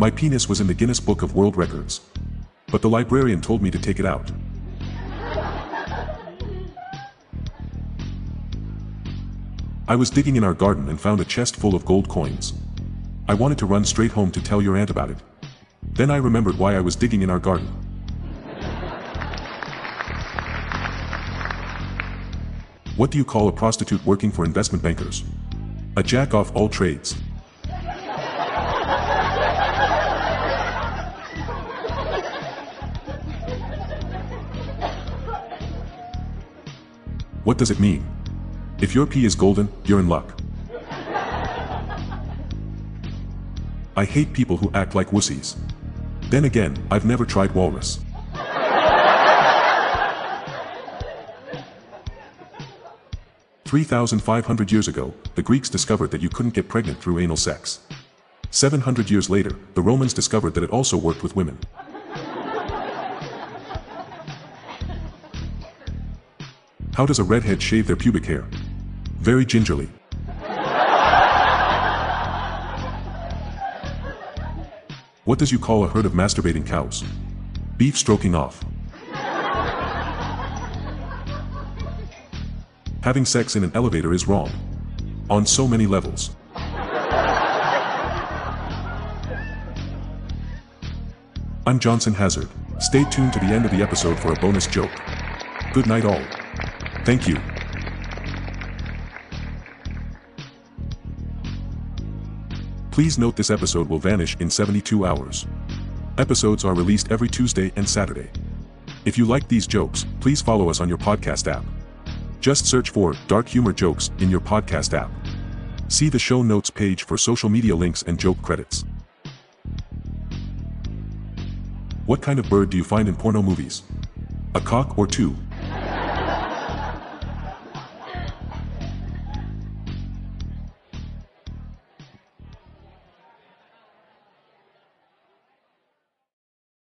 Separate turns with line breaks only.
My penis was in the Guinness Book of World Records. But the librarian told me to take it out. I was digging in our garden and found a chest full of gold coins. I wanted to run straight home to tell your aunt about it. Then I remembered why I was digging in our garden. What do you call a prostitute working for investment bankers? A jack off all trades. What does it mean? If your pee is golden, you're in luck. I hate people who act like wussies. Then again, I've never tried walrus. Three thousand five hundred years ago, the Greeks discovered that you couldn't get pregnant through anal sex. Seven hundred years later, the Romans discovered that it also worked with women. How does a redhead shave their pubic hair? Very gingerly. What does you call a herd of masturbating cows? Beef stroking off. Having sex in an elevator is wrong. On so many levels. I'm Johnson Hazard. Stay tuned to the end of the episode for a bonus joke. Good night all. Thank you. Please note this episode will vanish in 72 hours. Episodes are released every Tuesday and Saturday. If you like these jokes, please follow us on your podcast app. Just search for Dark Humor Jokes in your podcast app. See the show notes page for social media links and joke credits. What kind of bird do you find in porno movies? A cock or two?